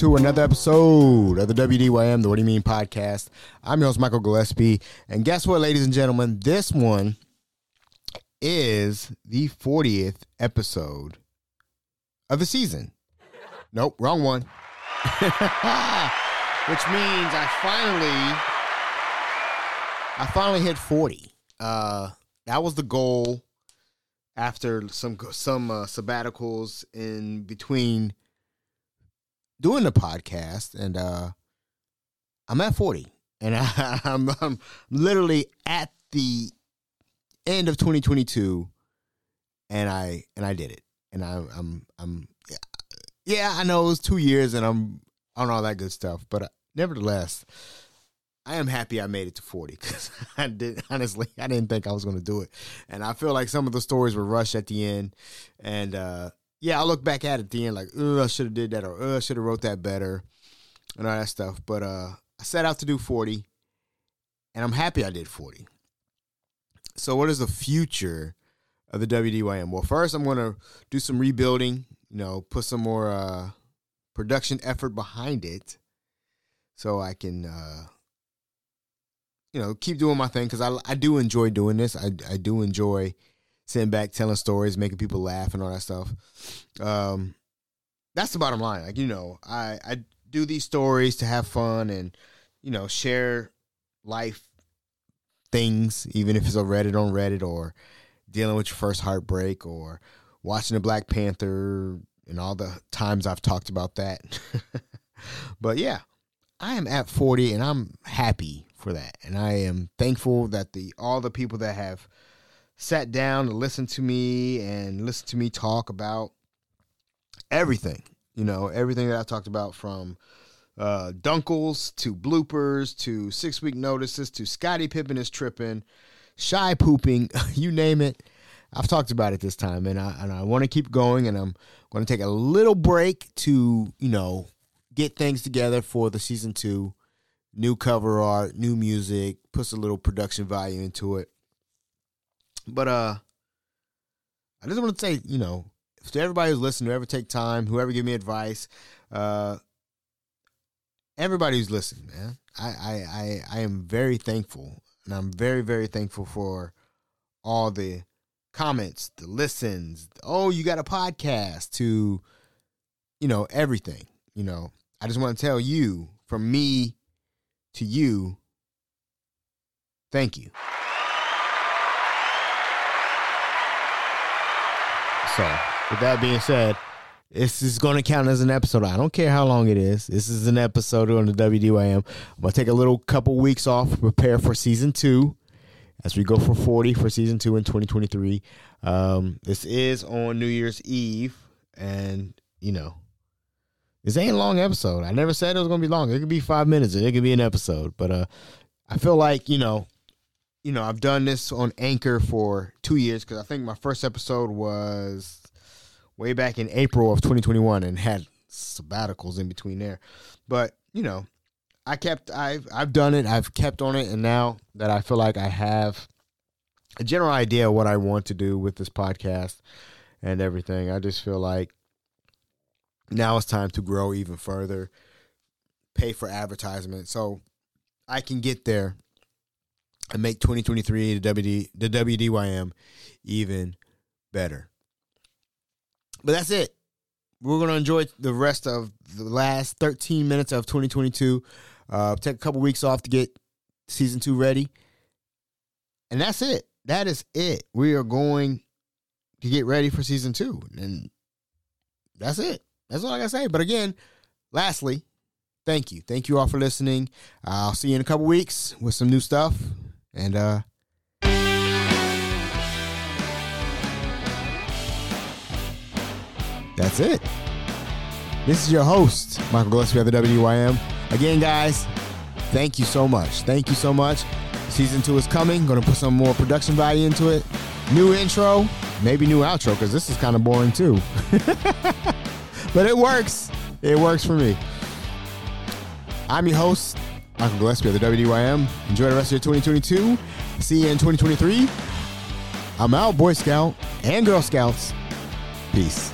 to another episode of the WDYM, the What Do You Mean podcast. I'm your host, Michael Gillespie. And guess what, ladies and gentlemen? This one is the 40th episode of the season. Nope, wrong one. Which means I finally, I finally hit 40. Uh, that was the goal after some some uh, sabbaticals in between doing the podcast, and uh, I'm at 40, and I, I'm, I'm literally at the end of 2022, and I and I did it, and I, I'm I'm yeah, I know it was two years, and I'm on all that good stuff, but uh, nevertheless. I am happy I made it to 40 because I did honestly I didn't think I was going to do it, and I feel like some of the stories were rushed at the end, and uh, yeah, I look back at it at the end like, oh, I should have did that or oh, I should have wrote that better, and all that stuff. But uh, I set out to do 40, and I'm happy I did 40. So what is the future of the WDYM? Well, first I'm going to do some rebuilding. You know, put some more uh, production effort behind it, so I can. Uh, you know, keep doing my thing because I, I do enjoy doing this. I, I do enjoy sitting back, telling stories, making people laugh, and all that stuff. Um, that's the bottom line. Like you know, I I do these stories to have fun and you know share life things, even if it's a Reddit on Reddit or dealing with your first heartbreak or watching the Black Panther and all the times I've talked about that. but yeah, I am at 40 and I'm happy for that. And I am thankful that the all the people that have sat down to listen to me and listen to me talk about everything, you know, everything that I talked about from uh, Dunkles to bloopers to six week notices to Scottie Pippen is tripping, shy pooping, you name it. I've talked about it this time, and I and I want to keep going, and I'm going to take a little break to you know get things together for the season two, new cover art, new music, puts a little production value into it. But uh, I just want to say, you know, to everybody who's listening, whoever take time, whoever give me advice, uh, everybody who's listening, man, I I I, I am very thankful, and I'm very very thankful for all the comments, the listens. Oh, you got a podcast to, you know, everything. You know, I just want to tell you from me to you, thank you. So, with that being said, this is going to count as an episode. I don't care how long it is. This is an episode on the WDYM. I'm going to take a little couple weeks off, prepare for season two as we go for 40 for season two in 2023. Um, this is on New Year's Eve, and you know, this ain't a long episode. I never said it was gonna be long. It could be five minutes, and it could be an episode. But uh, I feel like you know, you know, I've done this on Anchor for two years because I think my first episode was way back in April of 2021, and had sabbaticals in between there. But you know, I kept I've I've done it. I've kept on it, and now that I feel like I have a general idea of what I want to do with this podcast and everything, I just feel like now it's time to grow even further, pay for advertisement, so I can get there and make 2023 the WD the WDYM even better. But that's it. We're gonna enjoy the rest of the last 13 minutes of 2022. Uh, take a couple weeks off to get season two ready, and that's it. That is it. We are going to get ready for season two, and that's it. That's all I gotta say. But again, lastly, thank you. Thank you all for listening. I'll see you in a couple weeks with some new stuff. And uh That's it. This is your host, Michael Gillespie of the WYM. Again, guys, thank you so much. Thank you so much. Season two is coming. Gonna put some more production value into it. New intro, maybe new outro, because this is kind of boring too. but it works. It works for me. I'm your host, Michael Gillespie of the WDYM. Enjoy the rest of your 2022. See you in 2023. I'm out, Boy Scout and Girl Scouts. Peace.